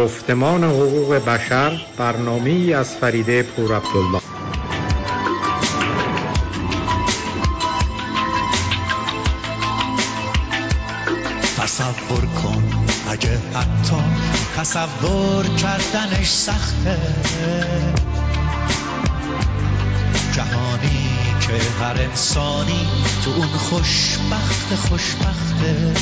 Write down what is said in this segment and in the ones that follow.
گفتمان حقوق بشر برنامه از فریده پور عبدالله. تصور کن اگه حتی تصور کردنش سخته. جهانی که هر انسانی تو اون خوشبخت خوشبخته.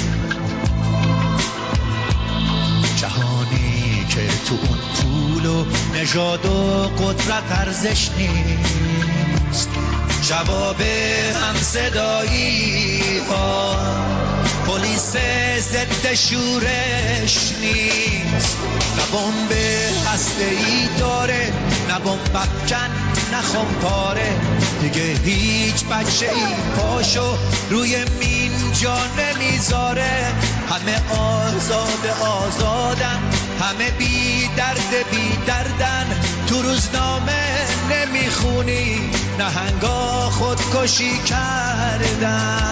که تو اون پول و نژاد و قدرت ارزش نیست. جواب هم صدایی ها پلیس ضد شورش نیست. نه بمب هسته داره نه بمب افکن نه پاره دیگه هیچ بچه ای پاشو روی مین جا نمی‌ذاره. همه آزاد آزادن. همه بی درد بی دردن. تو روزنامه نمی‌خونی نهنگا خودکشی کردن.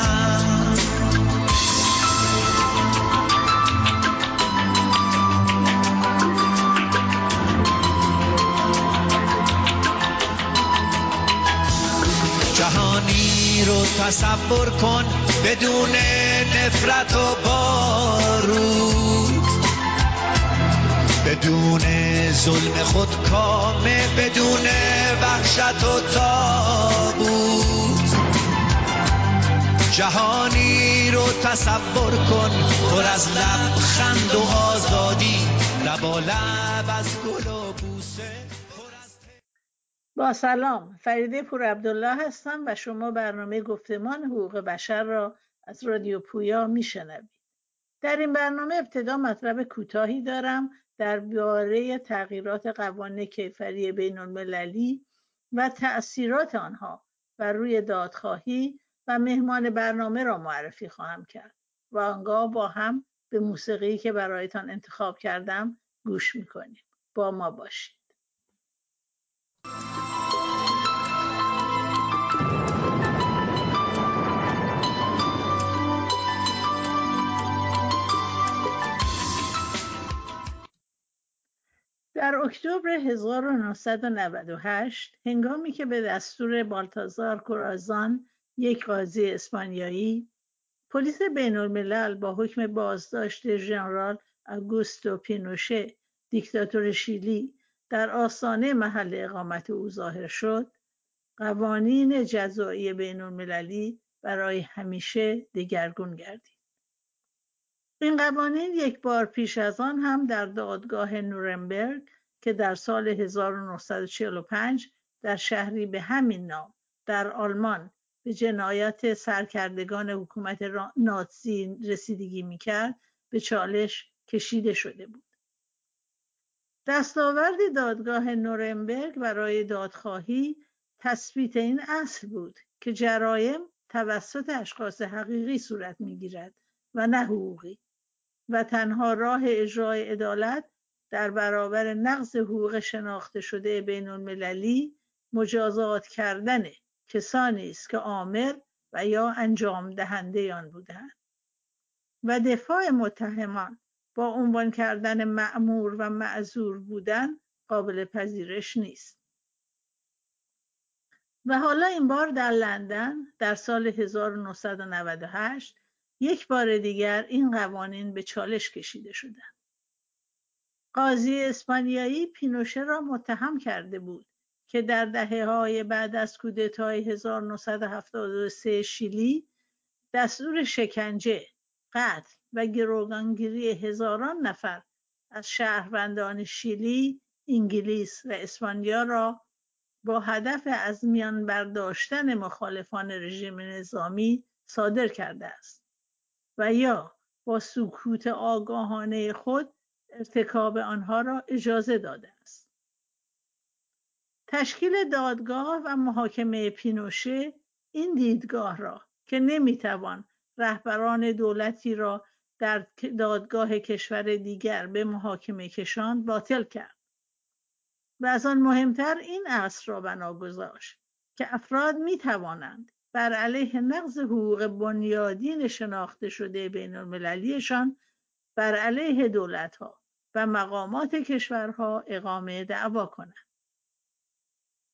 جهانی رو تصور کن بدون نفرت و بارود ظلم خود کامه بدون وحشت و تابود جهانی رو تصور کن پر از لبخند و آزادی. لب از گل و بوسه با سلام فریده پور عبدالله هستم و شما برنامه گفتمان حقوق بشر را از رادیو پویا میشنوید. در این برنامه ابتدا مطلب کوتاهی دارم. درباره تغییرات قوانین کیفری بین المللی و تأثیرات آنها بر روی دادخواهی و مهمان برنامه را معرفی خواهم کرد و آنگاه با هم به موسیقی که برایتان انتخاب کردم گوش می‌کنیم. با ما باشید. در اکتبر 1998 هنگامی که به دستور بالتازار کورازان یک قاضی اسپانیایی پلیس بین الملل با حکم بازداشت ژنرال آگوستو پینوشه دیکتاتور شیلی در آستانه محل اقامت او ظاهر شد قوانین جزایی بین المللی برای همیشه دگرگون گردید. این قوانین یک بار پیش از آن هم در دادگاه نورنبرگ که در سال 1945 در شهری به همین نام در آلمان به جنایت سرکردگان حکومت ناتزی رسیدگی می‌کرد به چالش کشیده شده بود. دستاورد دادگاه نورنبرگ برای دادخواهی تثبیت این اصل بود که جرایم توسط اشخاص حقیقی صورت می‌گیرد و نه حقوقی. و تنها راه اجرای عدالت در برابر نقض حقوق شناخته شده بین المللی مجازات کردن کسانی است که عامل و یا انجام دهنده آن بودند و دفاع متهمان با عنوان کردن مأمور و معذور بودن قابل پذیرش نیست. و حالا این بار در لندن در سال 1998 یک بار دیگر این قوانین به چالش کشیده شدند. قاضی اسپانیایی پینوشه را متهم کرده بود که در های بعد از کودتای 1973 شیلی دستور شکنجه، قتل و گروگانگیری هزاران نفر از شهروندان شیلی، انگلیس و اسپانیا را با هدف از میان برداشتن مخالفان رژیم نظامی صادر کرده است. و یا با سکوت آگاهانه خود ارتکاب آنها را اجازه داده است. تشکیل دادگاه و محاکمه پینوشه این دیدگاه را که نمی‌توان رهبران دولتی را در دادگاه کشور دیگر به محاکمه کشاند باطل کرد و از آن مهمتر این اصل را بنا گذاشت که افراد می توانند بر علیه نقض حقوق بنیادین شناخته شده بین المللیشان بر علیه دولتها و مقامات کشورها اقامه دعوا کنند.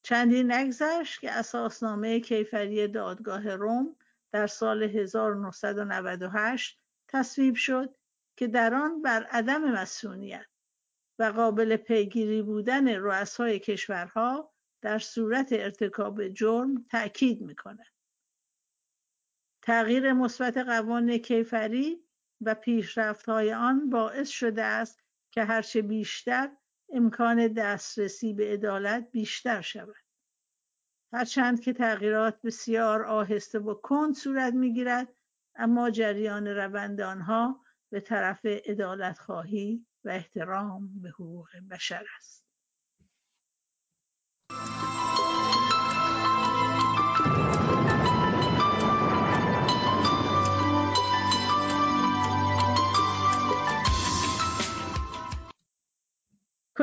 چندی نگذشت که اساسنامه کیفری دادگاه روم در سال 1998 تصویب شد که در آن بر عدم مسئولیت و قابل پیگیری بودن رؤسای کشورها در صورت ارتکاب جرم تأکید می‌کند. تغییر مثبت قوانین کیفری و پیشرفت‌های آن باعث شده است که هرچه بیشتر امکان دسترسی به عدالت بیشتر شود. هرچند که تغییرات بسیار آهسته و کند صورت می‌گیرد اما جریان روند آنها به طرف خواهی و احترام به حقوق بشر است.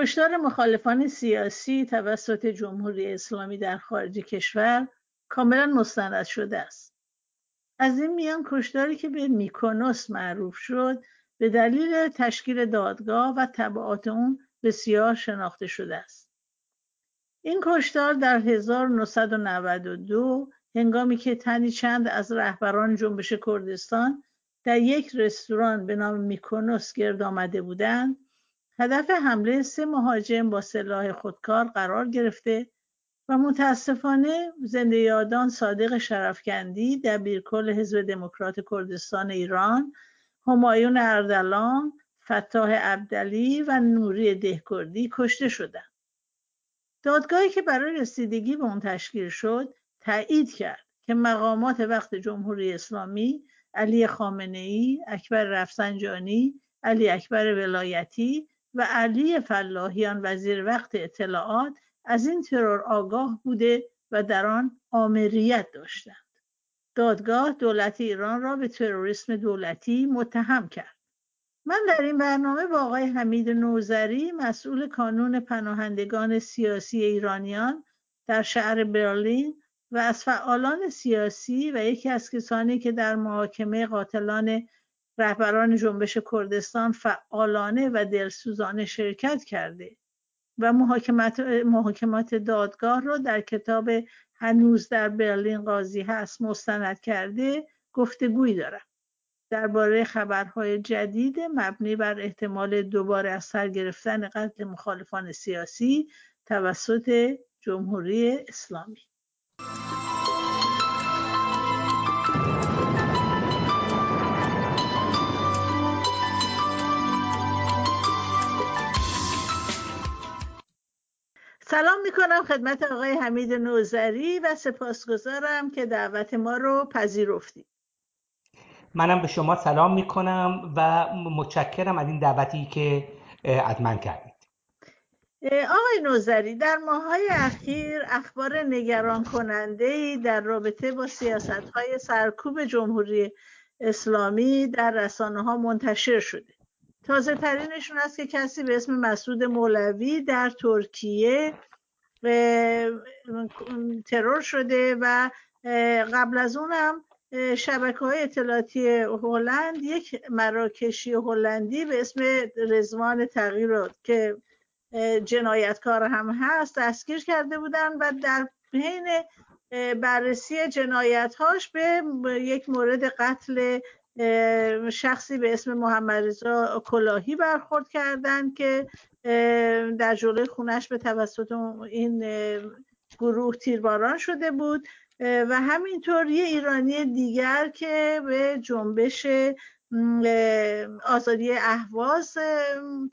کشتار مخالفان سیاسی توسط جمهوری اسلامی در خارج کشور کاملا مستند شده است. از این میان کشتاری که به میکونوس معروف شد به دلیل تشکیل دادگاه و تبعات اون بسیار شناخته شده است. این کشتار در 1992 هنگامی که تنی چند از رهبران جنبش کردستان در یک رستوران به نام میکونوس گرد آمده بودند هدف حمله سه مهاجم با سلاح خودکار قرار گرفته و متاسفانه زنده یادان صادق شرفکندی دبیرکل حزب دموکرات کردستان ایران همایون اردلان فتاح عبدلی و نوری دهکردی کشته شدند دادگاهی که برای رسیدگی به اون تشکیل شد تایید کرد که مقامات وقت جمهوری اسلامی علی خامنه ای، اکبر رفسنجانی، علی اکبر ولایتی و علی فلاحیان وزیر وقت اطلاعات از این ترور آگاه بوده و در آن آمریت داشتند. دادگاه دولت ایران را به تروریسم دولتی متهم کرد. من در این برنامه با آقای حمید نوزری مسئول کانون پناهندگان سیاسی ایرانیان در شهر برلین و از فعالان سیاسی و یکی از کسانی که در محاکمه قاتلان رهبران جنبش کردستان فعالانه و دلسوزانه شرکت کرده و محاکمات دادگاه را در کتاب هنوز در برلین قاضی هست مستند کرده گفتگویی دارم. درباره خبرهای جدید مبنی بر احتمال دوباره از سر گرفتن قتل مخالفان سیاسی توسط جمهوری اسلامی. سلام می‌کنم خدمت آقای حمید نوزری و سپاسگزارم که دعوت ما رو پذیرفتید. منم به شما سلام می‌کنم و متشکرم از این دعوتی که از من کردید. آقای نوزری در ماهای اخیر اخبار نگران کننده در رابطه با سیاست های سرکوب جمهوری اسلامی در رسانه ها منتشر شده. تازه ترینشون است که کسی به اسم مسعود مولوی در ترکیه ترور شده و قبل از اونم شبکه های اطلاعاتی هلند یک مراکشی هلندی به اسم رزوان تغییر که جنایتکار هم هست دستگیر کرده بودن و در بین بررسی جنایتهاش به یک مورد قتل شخصی به اسم محمد رضا کلاهی برخورد کردند که در جلوی خونش به توسط این گروه تیرباران شده بود. و همینطور یه ایرانی دیگر که به جنبش آزادی اهواز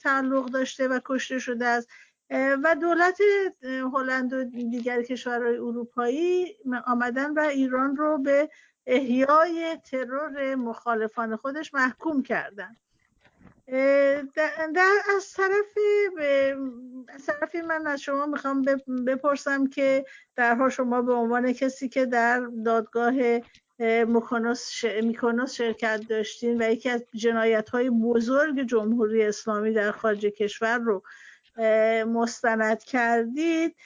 تعلق داشته و کشته شده است. و دولت هلند و دیگر کشورهای اروپایی آمدن و ایران رو به احیای ترور مخالفان خودش محکوم کردن. در از طرف از طرفی من از شما می‌خوام بپرسم که درها شما به عنوان کسی که در دادگاه میکونوس شرکت داشتین و یکی از جنایت های بزرگ جمهوری اسلامی در خارج کشور رو مستند کردید.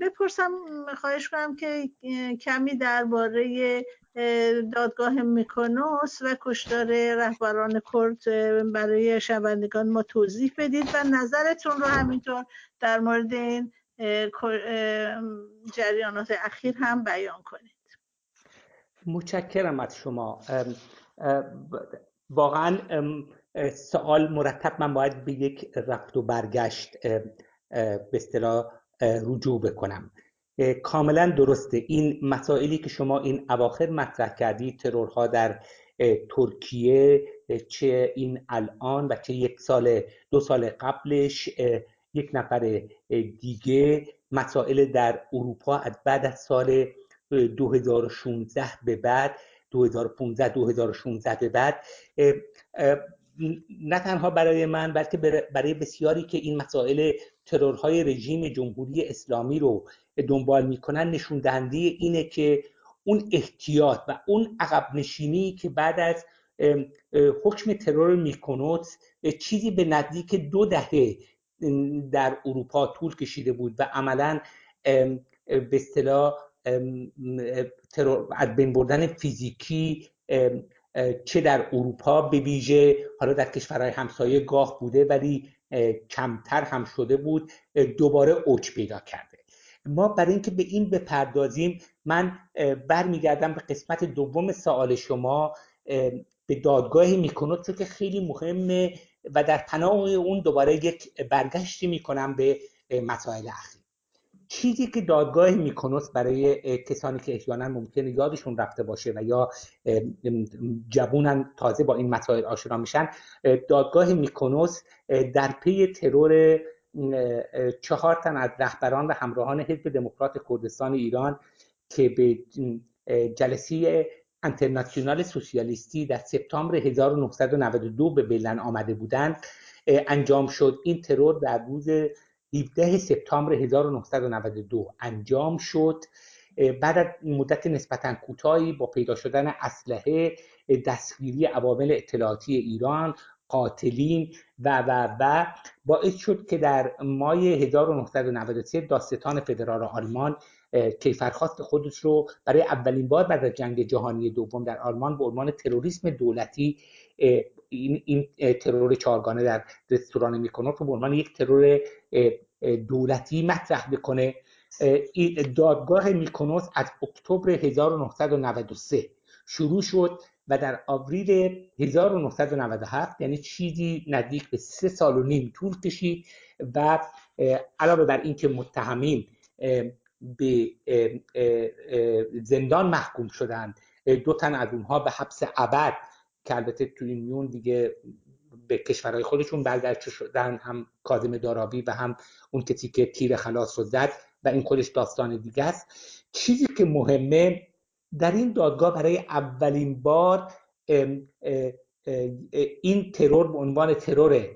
بپرسم خواهش کنم که کمی درباره دادگاه میکنوس و کشتار رهبران کرد برای شنوندگان ما توضیح بدید و نظرتون رو همینطور در مورد این جریانات اخیر هم بیان کنید. متشکرم از شما. واقعا سوال مرتب من باید به یک رفت و برگشت به اصطلاح رجوع بکنم. کاملا درسته. این مسائلی که شما این اواخر مطرح کردید ترورها در ترکیه چه این الان و چه یک سال دو سال قبلش یک نفر دیگه مسائل در اروپا از بعد از سال 2016 به بعد 2015 2016 به بعد نه تنها برای من بلکه برای بسیاری که این مسائل ترورهای رژیم جمهوری اسلامی رو دنبال می‌کنن نشون دهنده اینه که اون احتیاط و اون عقب نشینی که بعد از حکم ترور میکنوت چیزی به نزدیک دو دهه در اروپا طول کشیده بود و عملا به اصطلاح از بین بردن فیزیکی چه در اروپا به ویژه حالا در کشورهای همسایه گاه بوده ولی کمتر هم شده بود دوباره اوج پیدا کرده. ما برای اینکه به این بپردازیم من برمیگردم به قسمت دوم سوال شما. به دادگاه میکنوت چون که خیلی مهمه و در پناه اون دوباره یک برگشتی می‌کنم به مسائل اخیر. چیزی که دادگاه میکنوس برای کسانی که احیانا ممکنه یادشون رفته باشه و یا جوونن تازه با این مسائل آشنا میشن دادگاه میکنوس در پی ترور چهار تن از رهبران و همراهان حزب دموکرات کردستان ایران که به جلسه انترناسیونال سوسیالیستی در سپتامبر 1992 به بلن آمده بودند انجام شد. این ترور در روز 17 سپتامبر 1992 انجام شد. بعد از مدت نسبتا کوتاهی با پیدا شدن اسلحه دستگیری عوامل اطلاعاتی ایران قاتلین و و و باعث شد که در مای 1993 داستان فدرال آلمان کیفرخواست خودش رو برای اولین بار بعد از جنگ جهانی دوم در آلمان به عنوان تروریسم دولتی این, این ترور چهارگانه در رستوران میکنوف رو به عنوان یک ترور دولتی مطرح بکنه دادگاه میکنوس از اکتبر 1993 شروع شد و در آوریل 1997 یعنی چیزی نزدیک به سه سال و نیم طول کشید و علاوه بر اینکه متهمین به زندان محکوم شدند دو تن از اونها به حبس ابد که البته توی این میون دیگه به کشورهای خودشون برگشته شدن هم کاظم داراوی و هم اون کسی که تیر خلاص رو زد و این خودش داستان دیگه است. چیزی که مهمه در این دادگاه برای اولین بار این ترور به عنوان ترور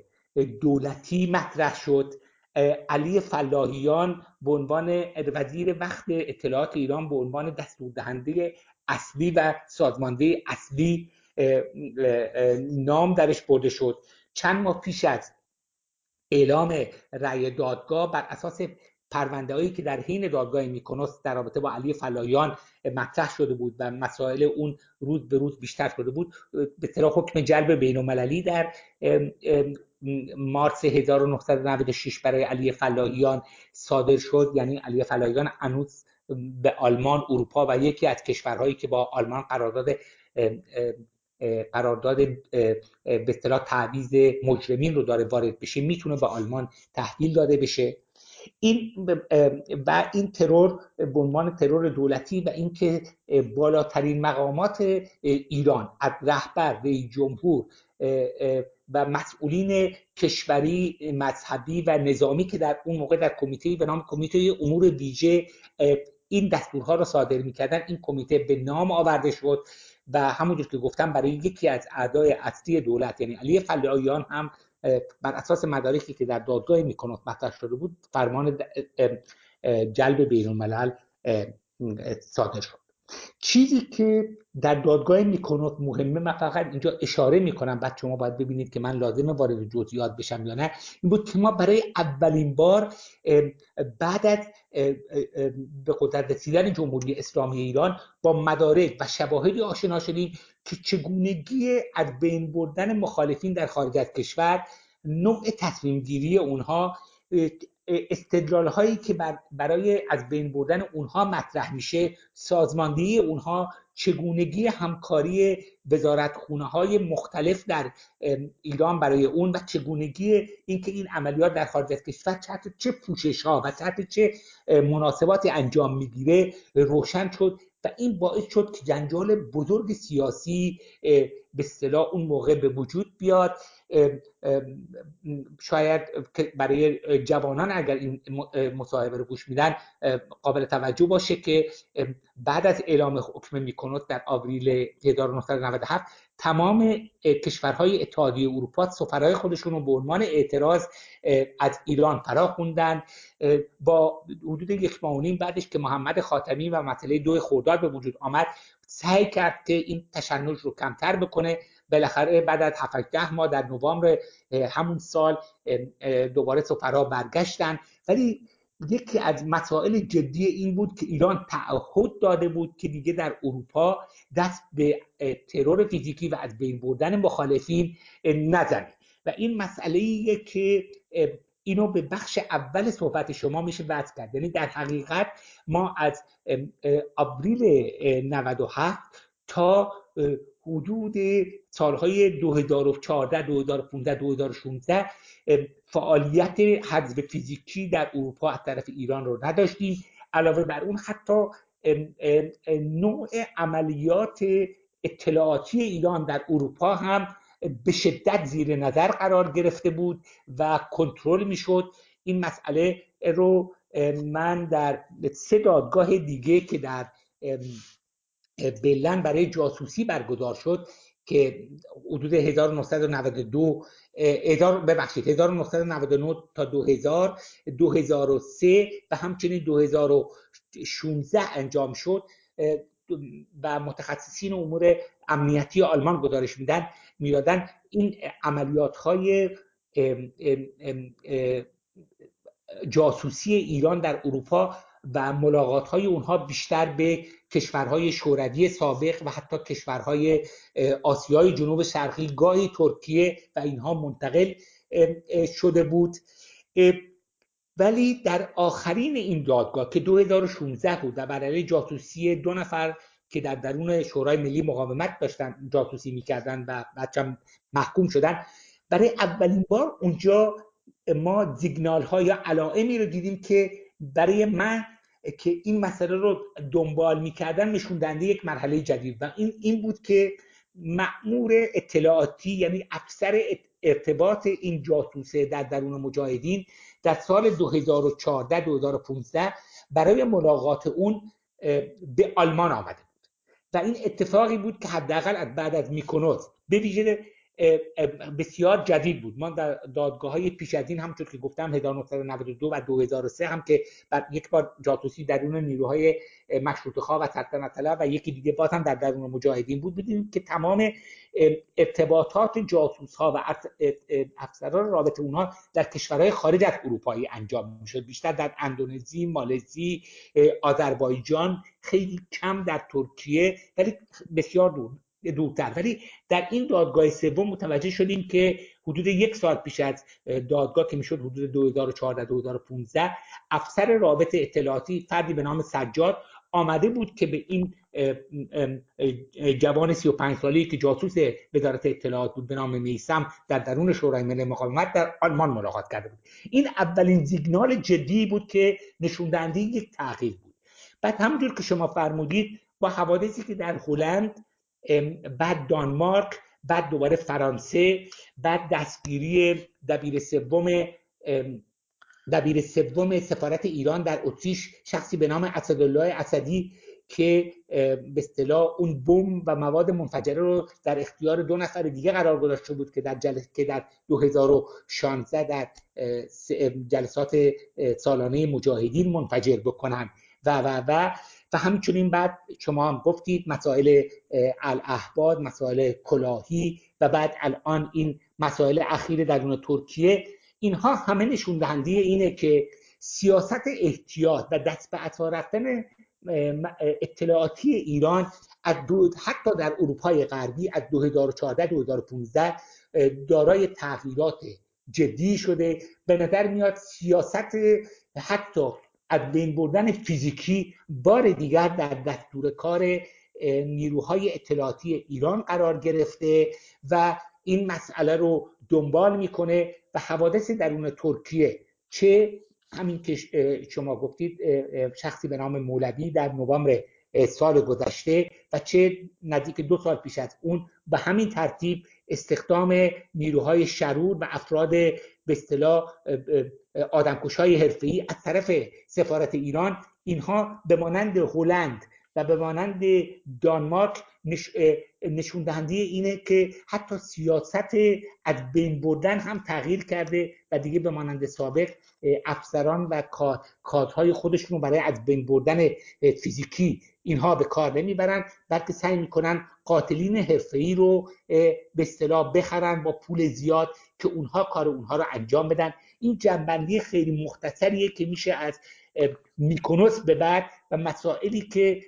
دولتی مطرح شد. علی فلاحیان به عنوان وزیر وقت اطلاعات ایران به عنوان دستور دهنده اصلی و سازمانده اصلی نام درش برده شد. چند ماه پیش از اعلام رأی دادگاه بر اساس پرونده هایی که در حین دادگاه میکنوس در رابطه با علی فلایان مطرح شده بود و مسائل اون روز به روز بیشتر شده بود به طرح حکم جلب بین المللی در مارس 1996 برای علی فلاحیان صادر شد یعنی علی فلاحیان انوس به آلمان اروپا و یکی از کشورهایی که با آلمان قرارداد قرارداد به اصطلاح تعویض مجرمین رو داره وارد بشه می‌تونه به آلمان تحویل داده بشه. این و این ترور به عنوان ترور دولتی و اینکه بالاترین مقامات ایران از رهبر رئیس جمهور و مسئولین کشوری مذهبی و نظامی که در اون موقع در کمیته به نام کمیته امور ویژه این دستورها رو صادر می‌کردن این کمیته به نام آورده شد. و همونجور که گفتم برای یکی از اعضای اصلی دولت یعنی علی فلایان هم بر اساس مدارکی که در دادگاه میکنوت مطرح شده بود فرمان جلب بین الملل صادر شد. چیزی که در دادگاه میکنوت مهمه من فقط اینجا اشاره می‌کنم بعد شما باید ببینید که من لازمه وارد جزئیات بشم یا نه. این بود که ما برای اولین بار بعد از به قدرت رسیدن جمهوری اسلامی ایران با مدارک و شواهدی آشنا شدیم که چگونگی از بین بردن مخالفین در خارج از کشور نوع تصمیم گیری اونها استدلال هایی که برای از بین بردن اونها مطرح میشه سازماندهی اونها چگونگی همکاری وزارتخونه های مختلف در ایران برای اون و چگونگی اینکه این عملیات در خارج از کشور تحت چه پوشش ها و تحت چه مناسباتی انجام می‌گیره روشن شد و این باعث شد که جنجال بزرگ سیاسی به اصطلاح اون موقع به وجود بیاد. شاید برای جوانان اگر این مصاحبه رو گوش میدن قابل توجه باشه که بعد از اعلام حکم میکنوت در آوریل 1997 تمام کشورهای اتحادیه اروپا سفرهای خودشون رو به عنوان اعتراض از ایران فرا خوندن با حدود یک ماه بعدش که محمد خاتمی و مسئله دو خرداد به وجود آمد سعی کرد که این تشنج رو کمتر بکنه. بالاخره بعد از 7 ده ماه در نوامبر همون سال دوباره سفرا برگشتن. ولی یکی از مسائل جدی این بود که ایران تعهد داده بود که دیگه در اروپا دست به ترور فیزیکی و از بین بردن مخالفین نزنه. و این مسئله که اینو به بخش اول صحبت شما میشه وضع کرد. یعنی در حقیقت ما از آوریل 97 تا حدود سالهای 2014 2015 2016 فعالیت حذف فیزیکی در اروپا از طرف ایران رو نداشتیم. علاوه بر اون حتی نوع عملیات اطلاعاتی ایران در اروپا هم به شدت زیر نظر قرار گرفته بود و کنترل می‌شد. این مسئله رو من در سه دادگاه دیگه که در بلن برای جاسوسی برگزار شد که حدود 1992 ببخشید 1999 تا 2000 2003 و همچنین 2016 انجام شد. و متخصصین امور امنیتی آلمان گزارش میدن می‌دادن این عملیات های جاسوسی ایران در اروپا و ملاقات های اونها بیشتر به کشورهای شوروی سابق و حتی کشورهای آسیای جنوب شرقی گاهی ترکیه و اینها منتقل شده بود. ولی در آخرین این دادگاه که 2016 بود و برای جاسوسی دو نفر که در درون شورای ملی مقاومت داشتن جاسوسی می‌کردن و بچه محکوم شدن برای اولین بار اونجا ما زیگنال ها یا علائمی رو دیدیم که برای من که این مسئله رو دنبال می‌کردن نشون دهنده یک مرحله جدید و این این بود که مأمور اطلاعاتی یعنی افسر ارتباط این جاسوسه در درون مجاهدین در سال 2014 2015 برای ملاقات اون به آلمان آمده بود. و این اتفاقی بود که حداقل از بعد از میکنوز به ویژه بسیار جدید بود. ما در دادگاه های پیش از این همونطور که گفتم 1992 و 2003 هم که بعد یک بار جاسوسی درون نیروهای مشروط خواه و سلطنت طلب و یکی دیگه باز هم در درون مجاهدین بود. بدیم که تمام ارتباطات جاسوس ها و افسران رابطه اونها در کشورهای خارج از اروپایی انجام می‌شد. بیشتر در اندونزی، مالزی، آذربایجان خیلی کم در ترکیه ولی بسیار دور. دورتر. ولی در این دادگاه سوم متوجه شدیم که حدود یک سال پیش از دادگاه که می‌شد حدود 2014 2015 افسر رابط اطلاعاتی فردی به نام سجاد آمده بود که به این جوان 35 سالی که جاسوس وزارت اطلاعات بود به نام میسم در درون شورای ملی مقاومت در آلمان ملاقات کرده بود. این اولین زیگنال جدی بود که نشون دهنده یک تغییر بود. بعد همونجور که شما فرمودید با حوادثی که در هلند بعد دانمارک بعد دوباره فرانسه بعد دستگیری دبیر سوم دبیر سوم سفارت ایران در اتریش شخصی به نام اسدالله اسدی که به اصطلاح اون بم و مواد منفجره رو در اختیار دو نفر دیگه قرار گذاشته بود که در جلسه که در 2016 در جلسات سالانه مجاهدین منفجر بکنن. و و و همچنین بعد شما هم گفتید مسائل الاحباد مسائل کلاهی و بعد الان این مسائل اخیر درون ترکیه. اینها همه نشون دهنده اینه که سیاست احتیاط و دست به عطا رفتن اطلاعاتی ایران از دو حتی در اروپای غربی از 2014 2015 دارای تغییرات جدی شده. به نظر میاد سیاست حتی از بین بردن فیزیکی بار دیگر در دستور کار نیروهای اطلاعاتی ایران قرار گرفته و این مسئله رو دنبال می‌کنه و حوادث درون ترکیه چه همین که شما گفتید شخصی به نام مولوی در نوامبر سال گذشته و چه نزدیک دو سال پیش از اون به همین ترتیب استخدام نیروهای شرور و افراد به اصطلاح آدمکشای حرفه‌ای از طرف سفارت ایران اینها به مانند هلند و به مانند دانمارک نشون دهنده اینه که حتی سیاست از بین بردن هم تغییر کرده و دیگه به مانند سابق افسران و کادهای خودشون رو برای از بین بردن فیزیکی اینها به کار نمی‌برن بلکه سعی می‌کنن قاتلین حرفه‌ای رو به اصطلاح بخرن با پول زیاد که اونها کار اونها رو انجام بدن. این جنبندی خیلی مختصریه که میشه از میکنوس به بعد و مسائلی که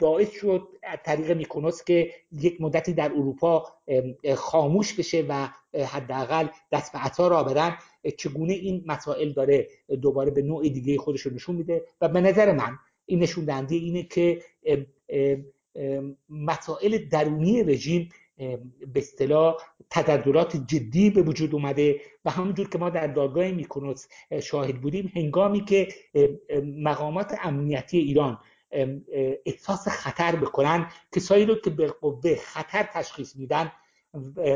باعث شد از طریق میکنوس که یک مدتی در اروپا خاموش بشه و حداقل دست به عطا را برن چگونه این مسائل داره دوباره به نوع دیگه خودش رو نشون میده؟ و به نظر من این نشون دهنده اینه که مسائل درونی رژیم به اصطلاح تدردرات جدی به وجود اومده و همونجور که ما در دادگاه میکنوس شاهد بودیم هنگامی که مقامات امنیتی ایران احساس خطر بکنن کسایی رو که به قوه خطر تشخیص میدن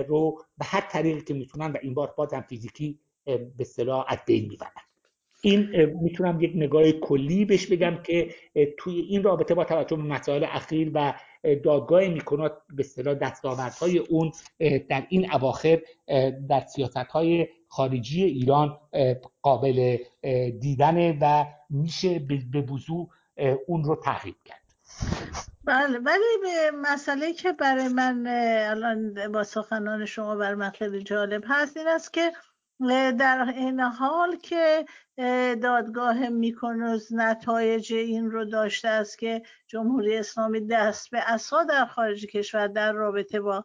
رو به هر طریقی که می‌تونن و این بار بازم فیزیکی به اصطلاح از بین می‌برن. این می‌تونم یک نگاه کلی بهش بگم که توی این رابطه با توجه به مسائل اخیر و دادگاه میکنات به اصطلاح دستاوردهای اون در این اواخر در سیاست های خارجی ایران قابل دیدنه و میشه به وضوع اون رو تحقیق کرد. بله ولی به مسئله که برای من الان با سخنان شما بر من جالب هست این است که در این حال که دادگاه میکنوز نتایج این رو داشته است که جمهوری اسلامی دست به اسا در خارج کشور در رابطه با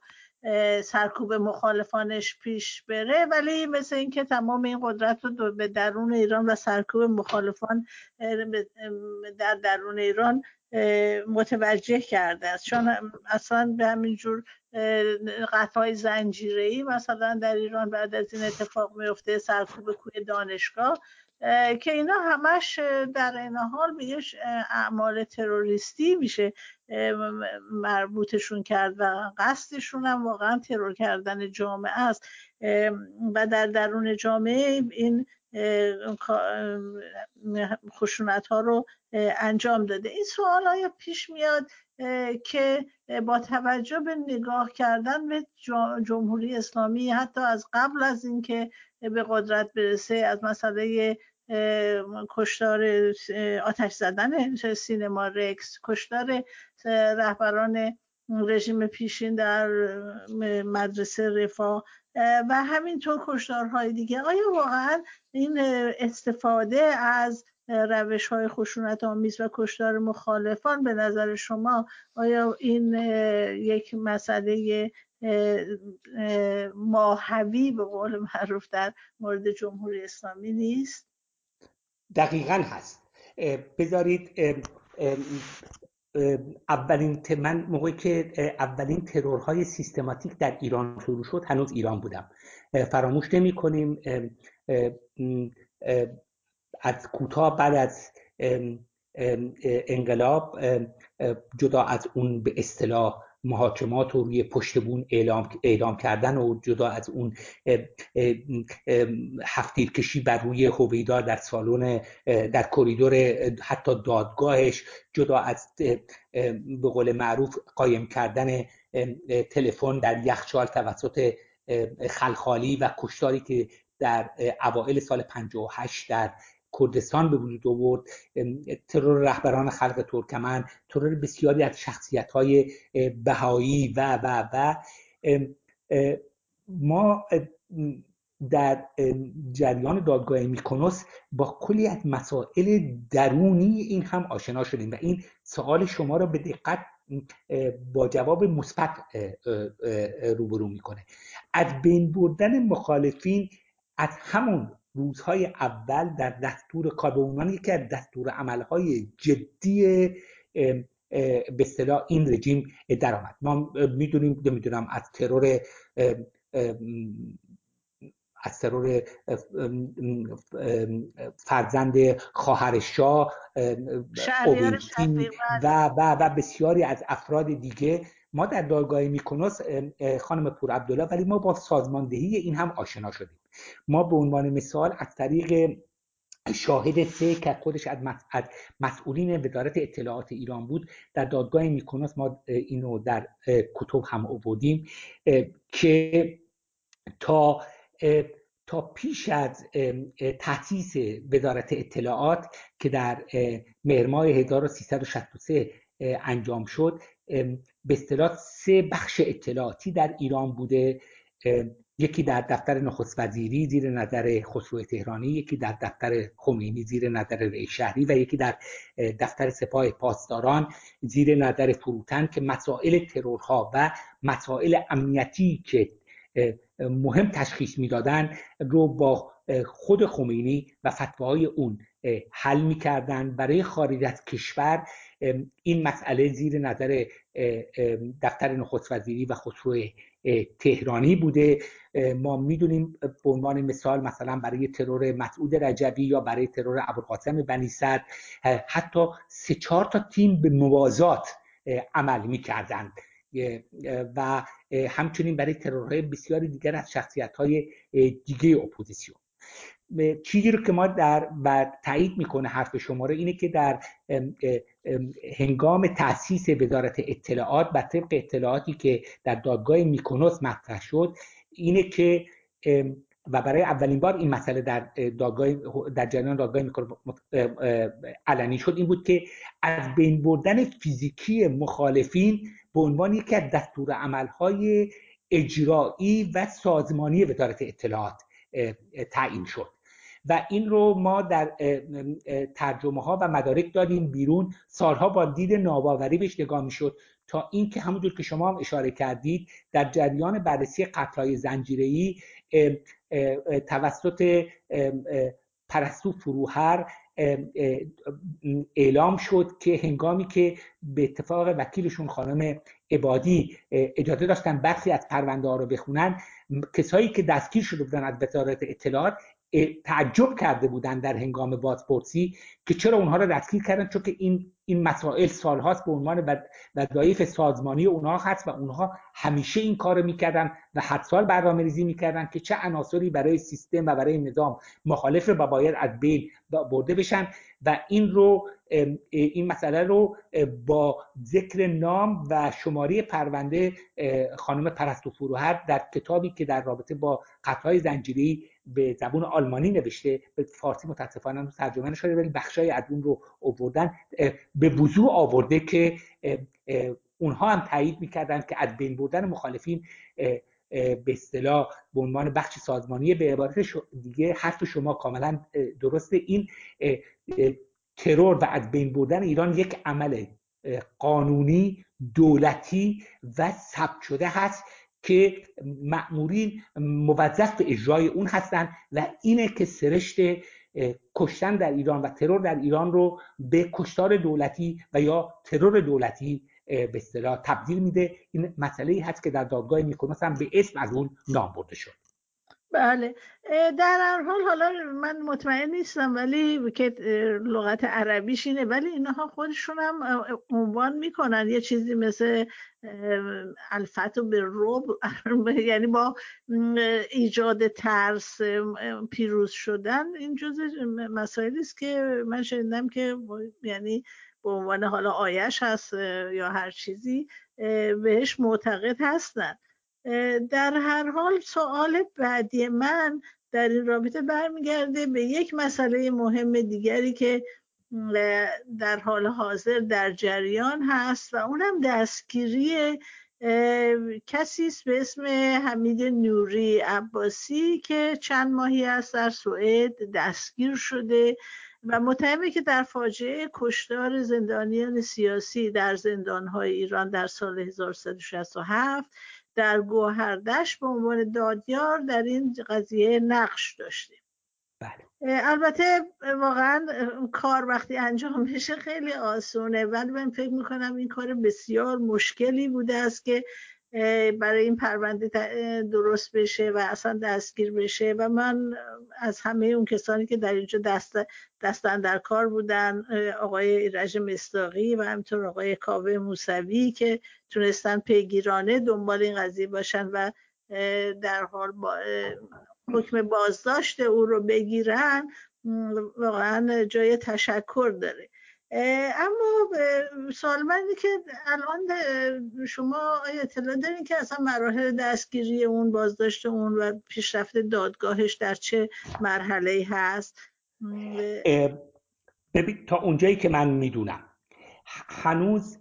سرکوب مخالفانش پیش بره. ولی مثل اینکه تمام این قدرت رو به درون ایران و سرکوب مخالفان در درون ایران متوجه کرده است. چون اصلا به همین جور قطعای زنجیره مثلا در ایران بعد از این اتفاق میفته سرکوب کوی دانشگاه که اینا همش در این حال به اعمال تروریستی میشه مربوطشون کرد و قصدشون هم واقعا ترور کردن جامعه است. و در درون جامعه این خشونت ها رو انجام داده. این سوال های پیش میاد که با توجه به نگاه کردن به جمهوری اسلامی حتی از قبل از اینکه به قدرت برسه از مسئله کشتار آتش زدن سینما رکس کشتار رهبران رژیم پیشین در مدرسه رفاه و همینطور کشتارهای دیگه آیا واقعا این استفاده از روش های خشونت آمیز و کشتار مخالفان به نظر شما آیا این یک مسئله ماهوی به قول معروف در مورد جمهوری اسلامی نیست؟ دقیقا هست بذارید اولین من موقعی که اولین ترورهای سیستماتیک در ایران شروع شد هنوز ایران بودم. فراموش نمی کنیم از کوتاه بعد از انقلاب جدا از اون به اصطلاح محاکمات رو روی پشت بون اعلام, اعلام کردن و جدا از اون هفتیر کشی بر روی هویدا در سالن در کریدور حتی دادگاهش جدا از به قول معروف قایم کردن تلفن در یخچال توسط خلخالی و کشتاری که در اوائل سال 58 در کردستان به وجود آورد ترور رهبران خلق ترکمن ترور بسیاری از شخصیت های بهایی و و و. ما در جریان دادگاه میکنوس با کلی از مسائل درونی این هم آشنا شدیم و این سوال شما را به دقت با جواب مثبت روبرو می‌کنه. از بین بردن مخالفین از همون روزهای اول در دستور کار یکی از دستور عملهای جدی به اصطلاح این رژیم درآمد. ما می‌دونیم نمی‌دونم از ترور از ترور فرزند خواهر شاه و, و, و بسیاری از افراد دیگه. ما در دادگاه میکنوس خانم پور عبدالله ولی ما با سازماندهی این هم آشنا شدیم. ما به عنوان مثال از طریق شاهد سه که خودش از مسئولین وزارت اطلاعات ایران بود در دادگاه میکنوس ما اینو در کتب هم آوردیم که تا تا پیش از تاسیس وزارت اطلاعات که در مهر ماه 1363 انجام شد به اصطلاح سه بخش اطلاعاتی در ایران بوده یکی در دفتر نخست وزیری زیر نظر خسرو تهرانی یکی در دفتر خمینی زیر نظر رئیس شهری و یکی در دفتر سپاه پاسداران زیر نظر فروتن که مسائل ترورها و مسائل امنیتی که مهم تشخیص می‌دادن رو با خود خمینی و فتواهای اون حل می‌کردن. برای خارج از کشور این مسئله زیر نظر دفتر نخست وزیری و خسرو تهرانی بوده. ما می‌دونیم به عنوان مثال مثلا برای ترور مسعود رجبی یا برای ترور ابوالقاسم بنی حتی سه چهار تا تیم به موازات عمل می‌کردند. و همچنین برای ترورهای بسیاری دیگر از شخصیت های دیگه اپوزیسیون. چیزی رو که ما در و تایید می‌کنه حرف شما رو اینه که در هنگام تاسیس وزارت اطلاعات بر طبق اطلاعاتی که در دادگاه میکونوس مطرح شد اینه که و برای اولین بار این مسئله در دادگاه در جریان دادگاه علنی شد. این بود که از بین بردن فیزیکی مخالفین به عنوان یکی از دستور عملهای اجرایی و سازمانی وزارت اطلاعات تعیین شد. و این رو ما در ترجمه ها و مدارک دادیم بیرون. سالها با دید ناباوری بهش نگاه شد تا اینکه همونجور که شما هم اشاره کردید در جریان بررسی قتلهای زنجیره‌ای توسط پرستو فروهر اعلام شد که هنگامی که به اتفاق وکیلشون خانم عبادی اجازه داشتن برخی از پرونده ها رو بخونن کسایی که دستگیر شده بودن از وزارت اطلاعات تعجب کرده بودن در هنگام بازپرسی که چرا اونها رو دستگیر کردن چون که این این مسائل سالهاست به عنوان وظایف سازمانی اونها هست و اونها همیشه این کار می‌کردن و هر سال برنامه ریزی می‌کردن که چه عناصری برای سیستم و برای نظام مخالف و باید از بین برده بشن. و این رو این مسئله رو با ذکر نام و شماره پرونده خانم پرستو فروهر در کتابی که در رابطه با قتلهای زنجیری به زبون آلمانی نوشته به فارسی متاسفانه ترجمه نشده ولی بخشای از اون رو آوردن به وضوع آورده که اونها هم تایید می‌کردن که از بین بردن مخالفین به اصطلاح به عنوان بخش سازمانی به عبارت دیگه حرف شما کاملا درسته. این ترور و از بین بردن ایران یک عمل قانونی دولتی و ثبت شده هست. که مأمورین موظف به اجرای اون هستن و اینه که سرشت کشتن در ایران و ترور در ایران رو به کشتار دولتی و یا ترور دولتی به اصطلاح تبدیل میده. این مسئله ای هست که در دادگاه میکنوس هم به اسم از اون نام برده شد. بله. در هر حال حالا من مطمئن نیستم ولی که لغت عربیش اینه. ولی اینها خودشون هم عنوان می‌کنن. یه چیزی مثل الفتو به روب یعنی با ایجاد ترس پیروز شدن. این جز مسائلی است که من شنیدم که یعنی به عنوان حالا آیش هست یا هر چیزی بهش معتقد هستن. در هر حال سوال بعدی من در این رابطه برمیگرده به یک مسئله مهم دیگری که در حال حاضر در جریان هست و اونم دستگیری کسی است به اسم حمید نوری عباسی که چند ماهی است در سوئد دستگیر شده و متهمه که در فاجعه کشتار زندانیان سیاسی در زندانهای ایران در سال 1367 در گوهردش به عنوان دادیار در این قضیه نقش داشته بله. البته واقعا کار وقتی انجام بشه خیلی آسونه ولی من فکر می‌کنم این کار بسیار مشکلی بوده است که برای این پرونده درست بشه و اصلا دستگیر بشه و من از همه اون کسانی که در اینجا دست دستن در کار بودن آقای ایرج مستاقی و همینطور آقای کاوه موسوی که تونستن پیگیرانه دنبال این قضیه باشن و در حال با حکم بازداشت او رو بگیرن واقعا جای تشکر داره. اما سوال من که الان شما آیا اطلاع دارین که اصلا مراحل دستگیری اون بازداشت اون و پیشرفت دادگاهش در چه مرحله هست؟ ببین تا اونجایی که من می‌دونم هنوز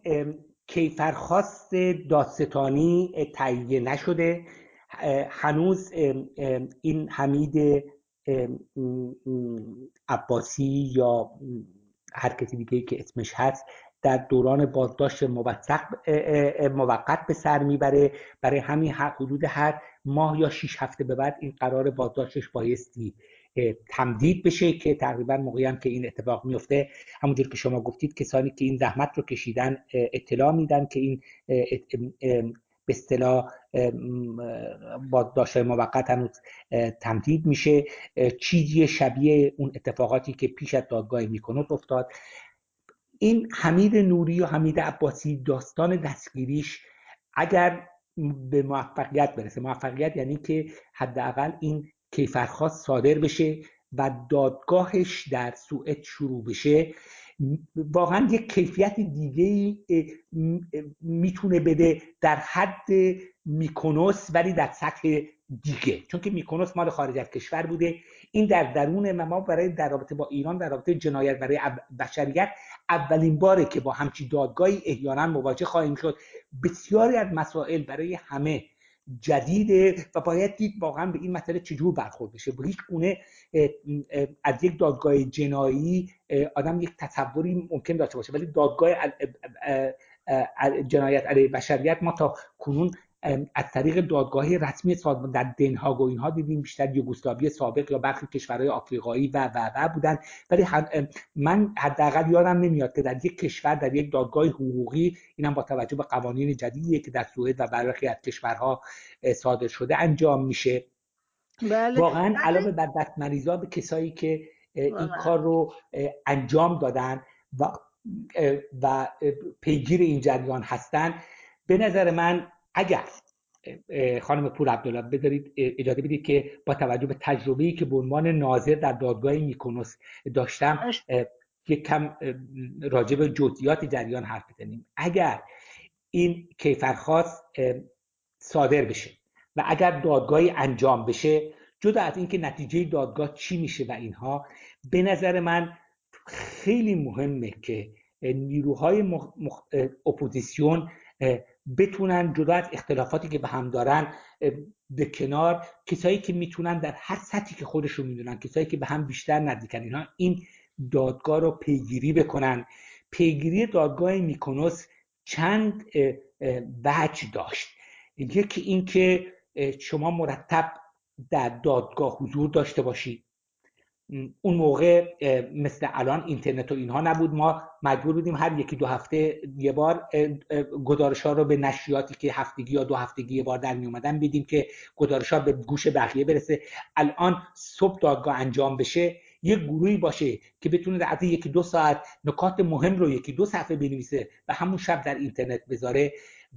کیفرخواست دادستانی تهیه نشده. هنوز این حمید عباسی یا هر کسی دیگه که اسمش هست در دوران بازداشت موقت به سر می‌بره. برای همین حدود هر ماه یا شیش هفته به بعد این قرار بازداشتش بایستی تمدید بشه که تقریبا موقعی که این اتفاق میفته همونجور که شما گفتید کسانی که این زحمت رو کشیدن اطلاع میدن که این به اصطلاح بازداشت موقت هنوز تمدید میشه. چیزی شبیه اون اتفاقاتی که پیش از دادگاه میکنوت افتاد. این حمید نوری و حمید عباسی داستان دستگیریش اگر به موفقیت برسه موفقیت یعنی که حداقل این کیفرخواست صادر بشه و دادگاهش در سوئد شروع بشه. واقعا یک کیفیت دیگه می‌تونه بده در حد میکنوس ولی در سطح دیگه. چون که میکنوس مال خارج از کشور بوده. این در درون ما برای در رابطه با ایران در رابطه جنایت برای بشریت اولین باره که با همچی دادگاهی احیانا مواجه خواهیم شد. بسیاری از مسائل برای همه جدیده و باید دید واقعا به این مسئله چجور برخورد بشه. به هیچ گونه از یک دادگاه جنایی آدم یک تصوری ممکن داشته باشه. ولی دادگاه جنایت علیه بشریت ما تا کنون از طریق دادگاه رسمی سازمان در دنهاگ و اینها دیدیم بیشتر یوگسلاوی سابق یا برخی کشورهای آفریقایی و و و بودن ولی من حداقل یادم نمیاد که در یک کشور در یک دادگاه حقوقی اینم با توجه به قوانین جدیدی که در سوئد و برخی از کشورها صادر شده انجام میشه بله. واقعا بله. علاوه بر دست به کسایی که این کار رو انجام دادن و و پیگیر این جریان هستن به نظر من اگر خانم پور عبدالله بذارید اجازه بدید که با توجه به تجربه‌ای که به عنوان ناظر در دادگاه میکنوس داشتم یک کم راجع به جزئیات جریان حرف بزنیم. اگر این کیفرخواست صادر بشه و اگر دادگاهی انجام بشه جدا از اینکه نتیجه دادگاه چی میشه و اینها به نظر من خیلی مهمه که نیروهای مخ... اپوزیسیون بتونن جدا از اختلافاتی که به هم دارن به کنار کسایی که می‌تونن در هر سطحی که خودشون می‌دونن کسایی که به هم بیشتر نزدیکن اینا این دادگاه رو پیگیری بکنن. پیگیری دادگاه میکنوس چند وجه داشت. یکی اینکه شما مرتب در دادگاه حضور داشته باشید اون موقع مثل الان اینترنت و اینها نبود. ما مجبور بودیم هر یکی دو هفته یه بار گزارش ها رو به نشریاتی که هفتگی یا دو هفتگی یه بار در می اومدن بدیم که گزارش ها به گوش بقیه برسه. الان صبح دادگاه انجام بشه یه گروهی باشه که بتونه در یکی دو ساعت نکات مهم رو یکی دو صفحه بنویسه و همون شب در اینترنت بذاره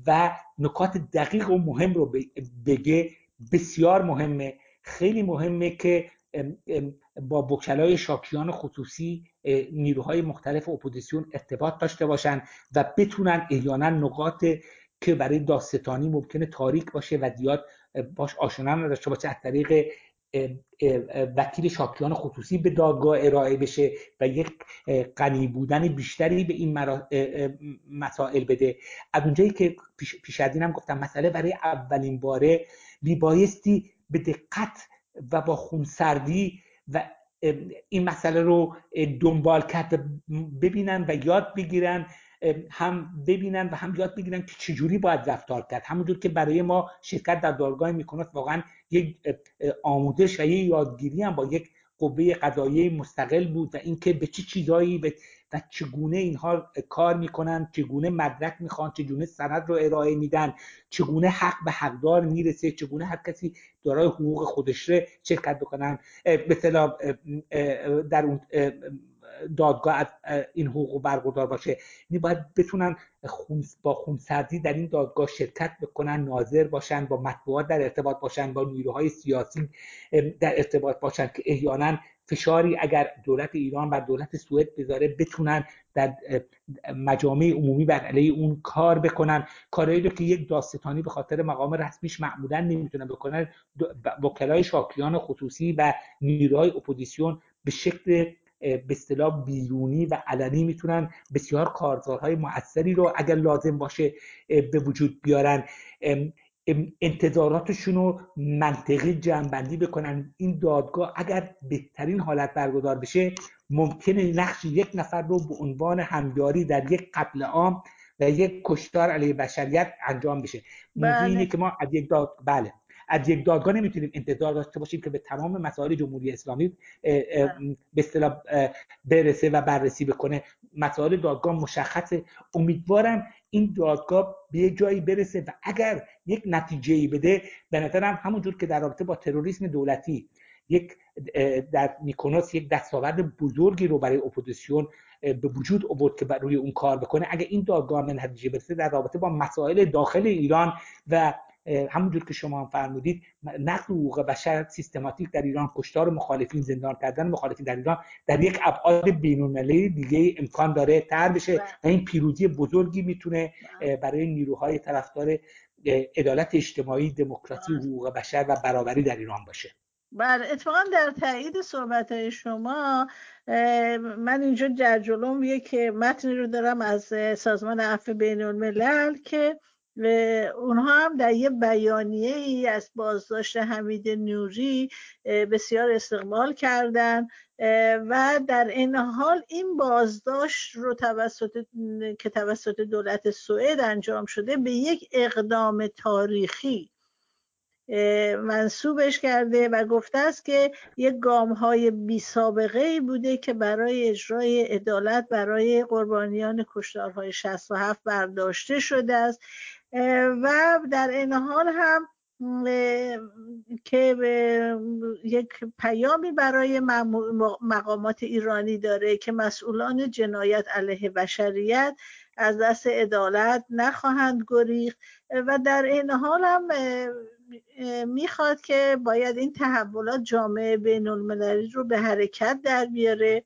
و نکات دقیق و مهم رو بگه. بسیار مهمه. خیلی مهمه که با وکلای شاکیان خصوصی نیروهای مختلف اپوزیسیون ارتباط داشته باشن و بتونن احیانا نقاطی که برای دادستانی ممکنه تاریک باشه و زیاد باش آشنا نداشته باشه از طریق وکیل شاکیان خصوصی به دادگاه ارائه بشه و یک غنی بودن بیشتری به این مسائل بده. از اونجایی که پیش از اینم گفتم مسئله برای اولین باره بیبایستی به دقت و با خونسردی و این مسئله رو دنبال کرد ببینن و یاد بگیرن هم ببینن و هم یاد بگیرن که چجوری باید رفتار کرد. همونجور که برای ما شرکت در دادگاه میکنات واقعا یک آموزش و یک یادگیری هم با یک قوه قضاییه مستقل بود و اینکه به چه چیزایی به و چگونه اینها کار می‌کنن چگونه مدرک می‌خوان چگونه سند رو ارائه میدن چگونه حق به حقدار می‌رسه چگونه هر کسی دارای حقوق خودش رو شرکت بکنن. به در اون دادگاه از این حقوق برگزار باشه. یعنی باید بتونن خون با خونسردی در این دادگاه شرکت بکنن ناظر باشن با مطبوعات در ارتباط باشن با نیروهای سیاسی در ارتباط باشن که احیانا فشاری اگر دولت ایران و دولت سوئد بذاره بتونن در مجامع عمومی بر علیه اون کار بکنن. کارهایی رو که یک داستانی به خاطر مقام رسمیش معمولا نمی‌تونن بکنن وکلای شاکیان خصوصی و نیروهای اپوزیسیون به شکل به اصطلاح بیرونی و علنی می‌تونن بسیار کارزارهای موثری رو اگر لازم باشه به وجود بیارن. انتظاراتشون رو منطقی جنبندی بکنن. این دادگاه اگر بهترین حالت برگزار بشه ممکنه نقش یک نفر رو به عنوان همیاری در یک قتل عام و یک کشتار علیه بشریت انجام بشه. بله. اینه که ما از یک داد بله. از یک دادگاه نمی‌تونیم انتظار داشته باشیم که به تمام مسائل جمهوری اسلامی به اصطلاح برسه و بررسی بکنه. مسائل دادگاه مشخصه. امیدوارم این دادگاه به یک جایی برسه و اگر یک نتیجه ای بده به نظرم همونجور که در رابطه با تروریسم دولتی یک در میکونوس یک دستاورد بزرگی رو برای اپوزیسیون به وجود آورد که روی اون کار بکنه اگر این دادگاه به نتیجه برسه در رابطه با مسائل داخل ایران و همونجور که شما هم فرمودید نقض حقوق بشر سیستماتیک در ایران کشتار مخالفین زندان کردن مخالفین در ایران در یک ابعاد بین‌المللی دیگه امکان داره تر بشه بله. و این پیروزی بزرگی می‌تونه بله. برای نیروهای طرفدار عدالت اجتماعی دموکراسی بله. حقوق بشر و برابری در ایران باشه بله اتفاقا در تایید صحبت های شما من اینجا در جلوم یک متنی رو دارم از سازمان عفو بین الملل که اونها هم در یه بیانیه ای از بازداشت حمید نوری بسیار استقبال کردن و در این حال این بازداشت رو توسط که توسط دولت سوئد انجام شده به یک اقدام تاریخی منصوبش کرده و گفته است که یک گام های بی سابقه ای بوده که برای اجرای عدالت برای قربانیان کشتارهای 67 برداشته شده است. و در این حال هم که یک پیامی برای مقامات ایرانی داره که مسئولان جنایت علیه بشریت از دست عدالت نخواهند گریخت. و در این حال هم می‌خواد که باید این تحولات جامعه بین المللی رو به حرکت در بیاره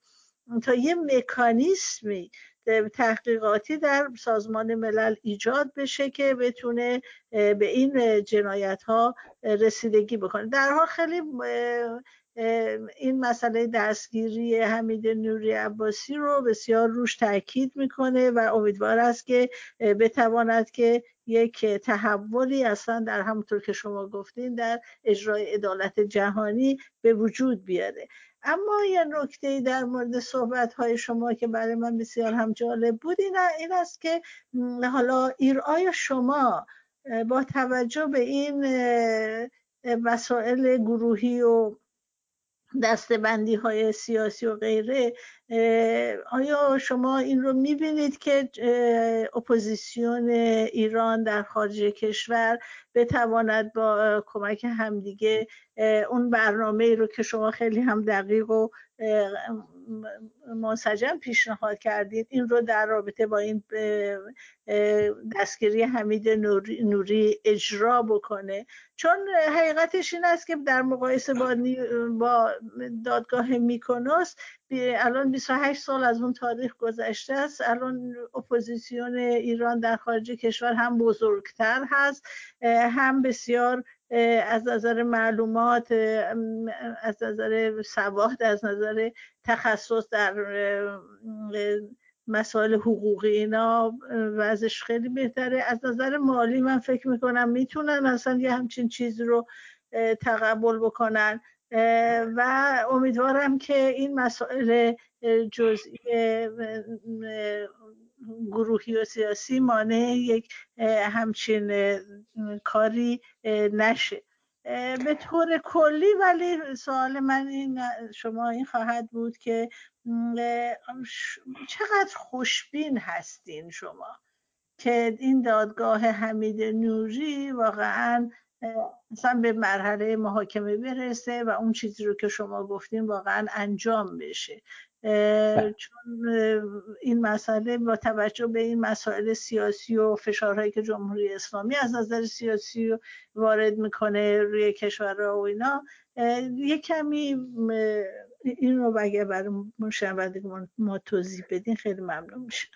تا یه مکانیسمی تحقیقاتی در سازمان ملل ایجاد بشه که بتونه به این جنایت ها رسیدگی بکنه. در حال خیلی این مسئله دستگیری حمید نوری عباسی رو بسیار روش تاکید می‌کنه و امیدوار است که بتواند که یک تحولی اصلا در همونطور که شما گفتین در اجرای عدالت جهانی به وجود بیاره. اما یه نکته در مورد صحبت های شما که برای من بسیار هم جالب بود این, است که حالا آیا شما با توجه به این مسائل گروهی و دستبندی های سیاسی و غیره آیا شما این رو می‌بینید که اپوزیسیون ایران در خارج کشور بتواند با کمک همدیگه اون برنامه رو که شما خیلی هم دقیق و منسجم پیشنهاد کردید. این رو در رابطه با این دستگیری حمید نوری اجرا بکنه. چون حقیقتش این است که در مقایسه با, با دادگاه میکنوس الان 28 سال از اون تاریخ گذشته است. الان اپوزیسیون ایران در خارج کشور هم بزرگتر هست. هم بسیار از نظر معلومات از نظر سواد از نظر تخصص در مسائل حقوقی اینا وضعش خیلی بهتره. از نظر مالی من فکر می‌کنم می‌تونن اصلا یه همچین چیز رو تقبل بکنن. و امیدوارم که این مسائل جزئی گروهی و سیاسی مانع یک همچین کاری نشه به طور کلی ولی سوال من این شما این خواهد بود که چقدر خوشبین هستین شما که این دادگاه حمید نوری واقعا مثلا به مرحله محاکمه برسه و اون چیزی رو که شما گفتین واقعا انجام بشه. چون این مسئله با توجه به این مسائل سیاسی و فشارهایی که جمهوری اسلامی از نظر سیاسی وارد می‌کنه روی کشورها و اینا یه کمی این رو اگر برای مشاهده ما توضیح بدین خیلی ممنون میشه.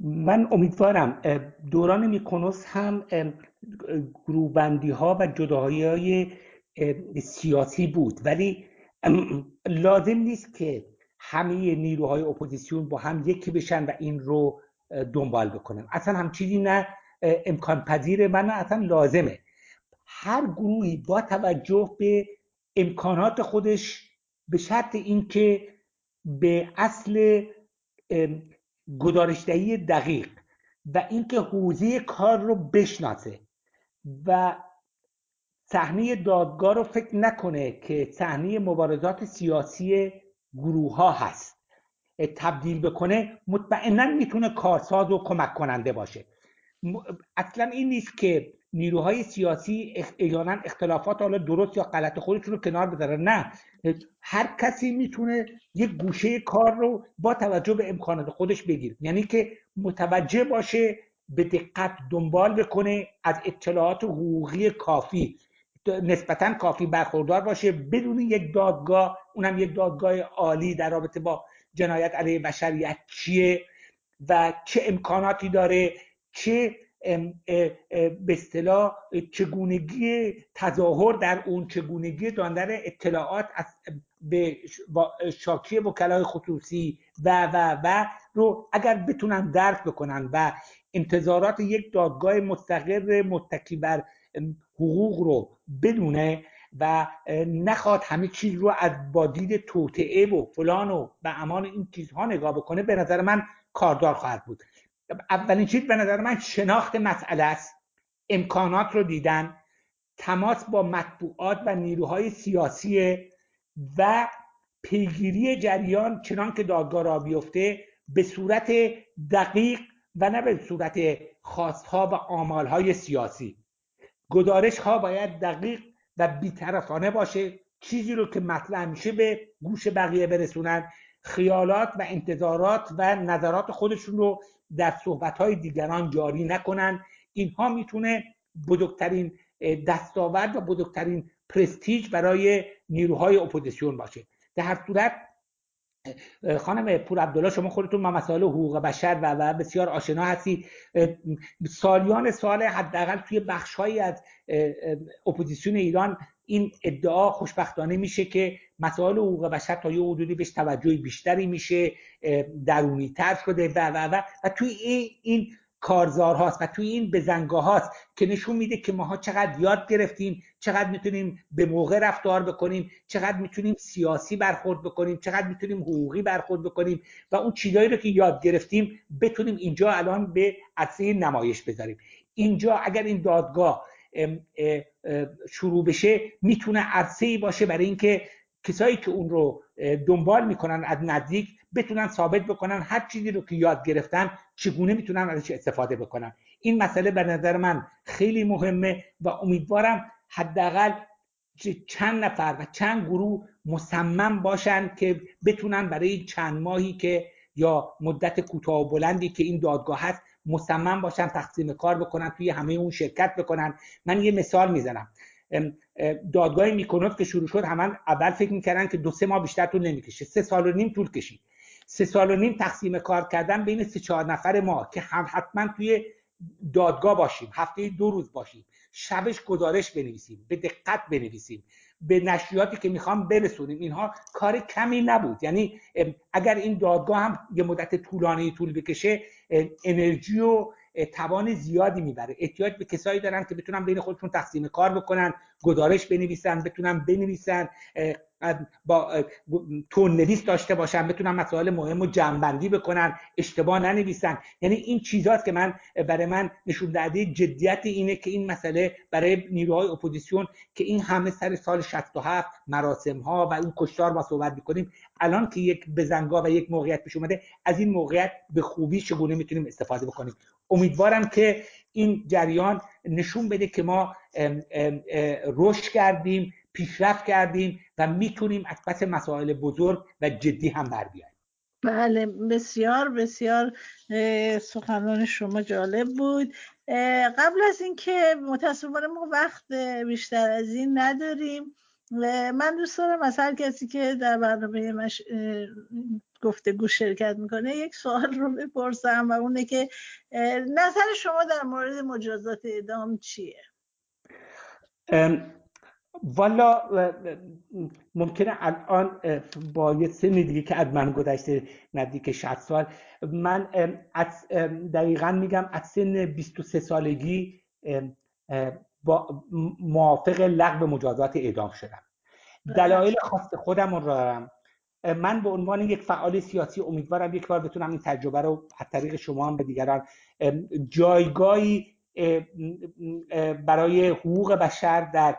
من امیدوارم دوران میکنوس هم گروبندی ها و جداهایی های سیاسی بود. ولی لازم نیست که همه نیروهای اپوزیسیون با هم یکی بشن و این رو دنبال بکنن. اصلا هم چیزی نه امکان پذیر من اصلا لازمه. هر گروهی با توجه به امکانات خودش به شرط اینکه به اصل گزارشدهی دقیق و اینکه حوزه کار رو بشناسه و صحنه دادگاه رو فکر نکنه که صحنه مبارزات سیاسی گروه ها هست تبدیل بکنه مطمئنا می‌تونه کارساز و کمک کننده باشه. اصلا این نیست که نیروهای سیاسی احیانا اختلافات حالا درست یا غلط خودشون رو کنار بذارن. نه. هر کسی می‌تونه یک گوشه کار رو با توجه به امکانات خودش بگیره. یعنی که متوجه باشه به دقت دنبال بکنه از اطلاعات حقوقی کافی. نسبتا کافی برخوردار باشه بدون یک دادگاه. اونم یک دادگاه عالی در رابطه با جنایت علیه بشریت چیه و چه امکاناتی داره چه به اصطلاح چگونگی تظاهر در اون چگونگی داندن اطلاعات از به شاکی وکلای خصوصی و و و رو اگر بتونن درک بکنن و انتظارات یک دادگاه مستقر متکی بر حقوق رو بدونه و نخواد همه چیز رو از با دید توطعه و فلان و به امان این چیزها نگاه بکنه به نظر من کاردار خواهد بود. اولین چیز به نظر من شناخت مسئله است. امکانات رو دیدن. تماس با مطبوعات و نیروهای سیاسی و پیگیری جریان چنان که دادگاه را بیفته به صورت دقیق و نه به صورت خواستها و آمالهای سیاسی. گدارش ها باید دقیق و بیطرفانه باشه. چیزی رو که مطرح میشه به گوش بقیه برسونن. خیالات و انتظارات و نظرات خودشون رو در صحبت های دیگران جاری نکنن. اینها می‌تونه بزرگترین دستاورد و بزرگترین پرستیج برای نیروهای اپوزیسیون باشه. در هر صورت خانم پور عبدالله شما خودتون با مسائل حقوق بشر و, و بسیار آشنا هستی سالیان سال حداقل توی بخشهایی از اپوزیسیون ایران این ادعا خوشبختانه میشه که مسائل حقوق بشر تا یه حدودی بهش توجه بیشتری میشه درونی تر شده و و و و توی این, کارزار هاست و توی این بزنگاه هاست که نشون میده که ماها چقدر یاد گرفتیم چقدر می‌تونیم به موقع رفتار بکنیم چقدر می‌تونیم سیاسی برخورد بکنیم چقدر می‌تونیم حقوقی برخورد بکنیم و اون چیزایی رو که یاد گرفتیم بتونیم اینجا الان به عرصه نمایش بذاریم. اینجا اگر این دادگاه شروع بشه می‌تونه عرصه ای باشه برای اینکه کسایی که اون رو دنبال می‌کنن از نزدیک بتونن ثابت بکنن هر چیزی رو که یاد گرفتن چگونه می‌تونن ازش استفاده بکنن. این مسئله به نظر من خیلی مهمه و امیدوارم حداقل چند نفر و چند گروه مصمم باشن که بتونن برای چند ماهی که یا مدت کوتاه و بلندی که این دادگاه هست مصمم باشن تقسیم کار بکنن توی همه اون شرکت بکنن. من یه مثال می‌زنم. دادگاه میکنوف که شروع شد همان اول فکر می‌کردن که دو سه ماه بیشتر طول نمی‌کشه. سه سال و نیم طول کشید. سه سال و نیم تقسیم کار کردن بین سه چهار نفر ما که هم حتما توی دادگاه باشیم هفته دو روز باشیم. شبش گزارش بنویسیم به دقت بنویسیم. به نشریاتی که می‌خوام برسونیم اینها کار کمی نبود. یعنی اگر این دادگاه هم یه مدت طولانی طول بکشه انرژی و توان زیادی می‌بره. احتیاج به کسایی دارن که بتونن بین خودشون تقسیم کار بکنن گزارش بنویسن بتونن بنویسن با تندنویس داشته باشن بتونن مسائل مهم و جمع‌بندی بکنن اشتباه ننویسن. یعنی این چیزاست که من برای من نشون دهنده جدیت اینه که این مسئله برای نیروهای اپوزیسیون که این همه سر سال 67 مراسم ها و اون کشتار ما صحبت می‌کنیم الان که یک بزنگاه و یک موقعیت پیش اومده از این موقعیت به خوبی چگونه می‌تونیم استفاده بکنیم؟ امیدوارم که این جریان نشون بده که ما رشد کردیم پیشرفت کردیم و می‌تونیم از پس مسائل بزرگ و جدی هم بر بیاییم. بله بسیار بسیار سخنان شما جالب بود. قبل از اینکه متاسفانه ما وقت بیشتر از این نداریم من دوست دارم از هر کسی که در برنامه مش... گفتگو شرکت می‌کنه یک سوال رو بپرسم و اونه که نظر شما در مورد مجازات اعدام چیه؟ والا ممکنه الان با یه سن دیگه که از من گذشته نزدیک 60 سال من از دقیقا میگم از سن 23 سالگی با موافق لغو مجازات اعدام شدم. دلایل خاص خودم رو دارم. من به عنوان یک فعال سیاسی امیدوارم یک بار بتونم این تجربه رو از طریق شما هم به دیگران جایگاهی برای حقوق بشر در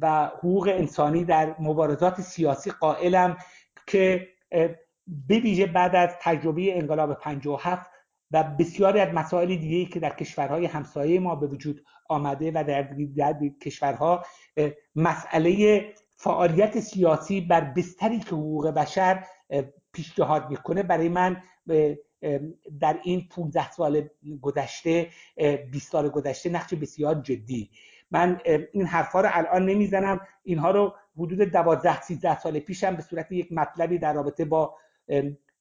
و حقوق انسانی در مبارزات سیاسی قائلم که بویژه بعد از تجربه انقلاب 57 و بسیاری از مسائل دیگه که در کشورهای همسایه ما به وجود آمده و در, در کشورها مسئله فعالیت سیاسی بر بستری که حقوق بشر پیشنهاد می‌کنه برای من در این 15 سال گذشته 20 سال گذشته نقش بسیار جدی. من این حرفها رو الان نمی‌زنم. اینها رو حدود 12 13 سال پیشم به صورت یک مطلبی در رابطه با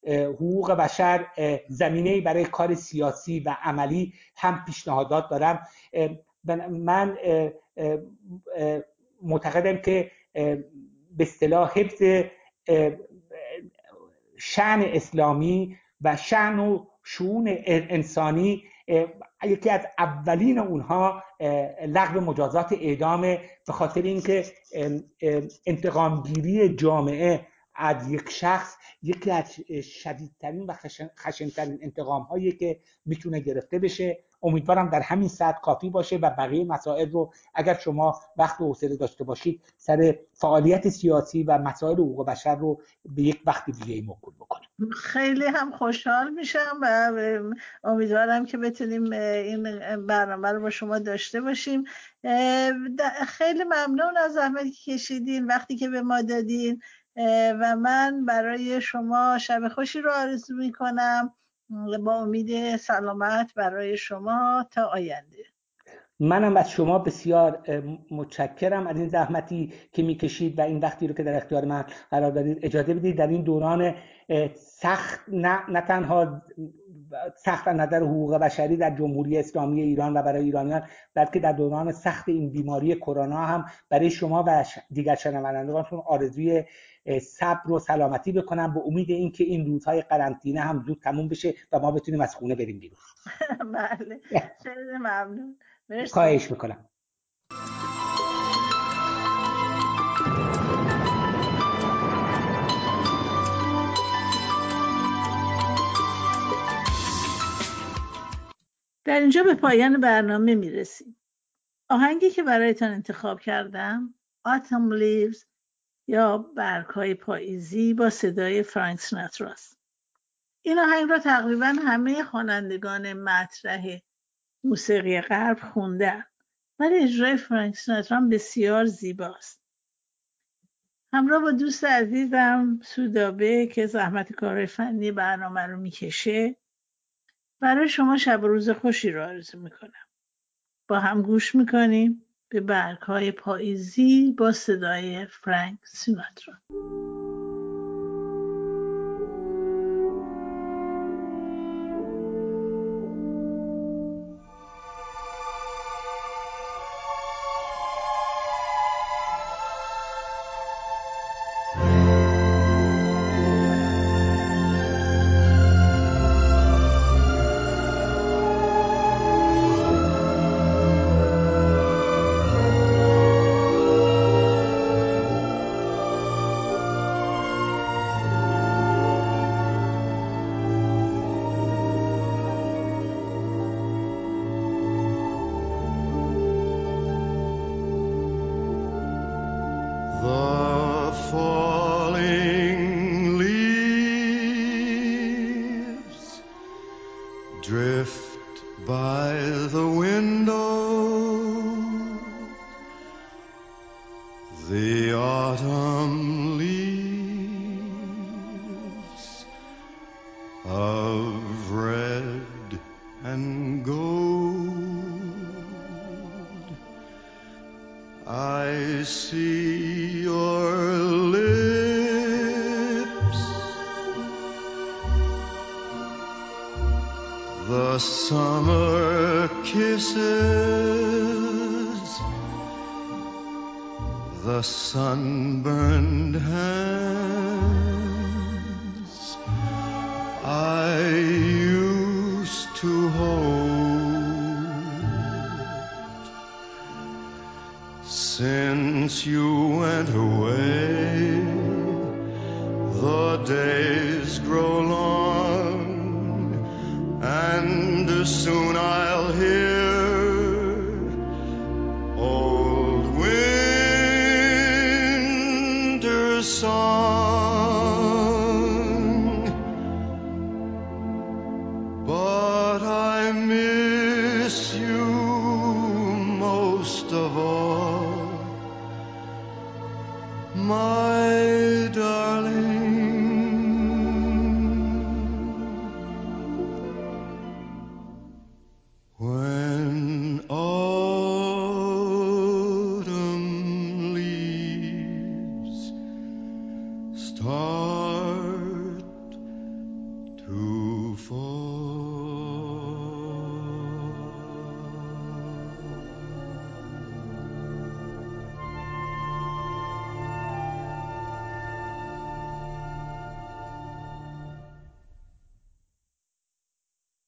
حقوق بشر زمینه برای کار سیاسی و عملی هم پیشنهادات دارم. من معتقدم که به اصطلاح حفظ شعن اسلامی و شعن و شعون انسانی یکی از اولین اونها لغو مجازات اعدامه به خاطر اینکه انتقامگیری جامعه از یک شخص یکی از شدیدترین و خشنترین انتقام هایی که می‌تونه گرفته بشه. امیدوارم در همین سطح کافی باشه و بقیه مسائل رو اگر شما وقت و حوصله داشته باشید سر فعالیت سیاسی و مسائل حقوق بشر رو به یک وقت دیگه موکول بکنیم. خیلی هم خوشحال میشم و امیدوارم که بتونیم این برنامه رو با شما داشته باشیم. خیلی ممنون از زحمتی که کشیدین وقتی که به ما دادین. و من برای شما شب خوشی رو آرزو می‌کنم. با امید سلامت برای شما تا آینده. منم از شما بسیار متشکرم از این زحمتی که می‌کشید و این وقتی رو که در اختیار من قرار دادید اجازه بدید در این دوران سخت نه, نه تنها سخت نظر حقوق بشری در جمهوری اسلامی ایران و برای ایرانیان بلکه در دوران سخت این بیماری کرونا هم برای شما و دیگر شنوندگانتون آرزوی صبر و سلامتی بکنم به امید اینکه این روزهای قرنطینه هم زود تموم بشه و ما بتونیم از خونه بریم بیرون. بله. خیلی ممنون. خواهش می‌کنم. در اینجا به پایان برنامه می‌رسیم. آهنگی که برایتان انتخاب کردم Autumn Leaves یا برگهای پاییزی با صدای فرانک سناتراست این آهنگ را تقریبا همه خوانندگان مطرح موسیقی غرب خوندن ولی اجرای فرانک سناترا بسیار زیباست. همراه با دوست عزیزم سودابه که زحمت کار فنی برنامه رو می‌کشه برای شما شب و روز خوشی رو آرزو می‌کنم. با هم گوش می‌کنیم. به برگ های پاییزی با صدای فرانک سیناترا. The summer kisses, the sunburned hands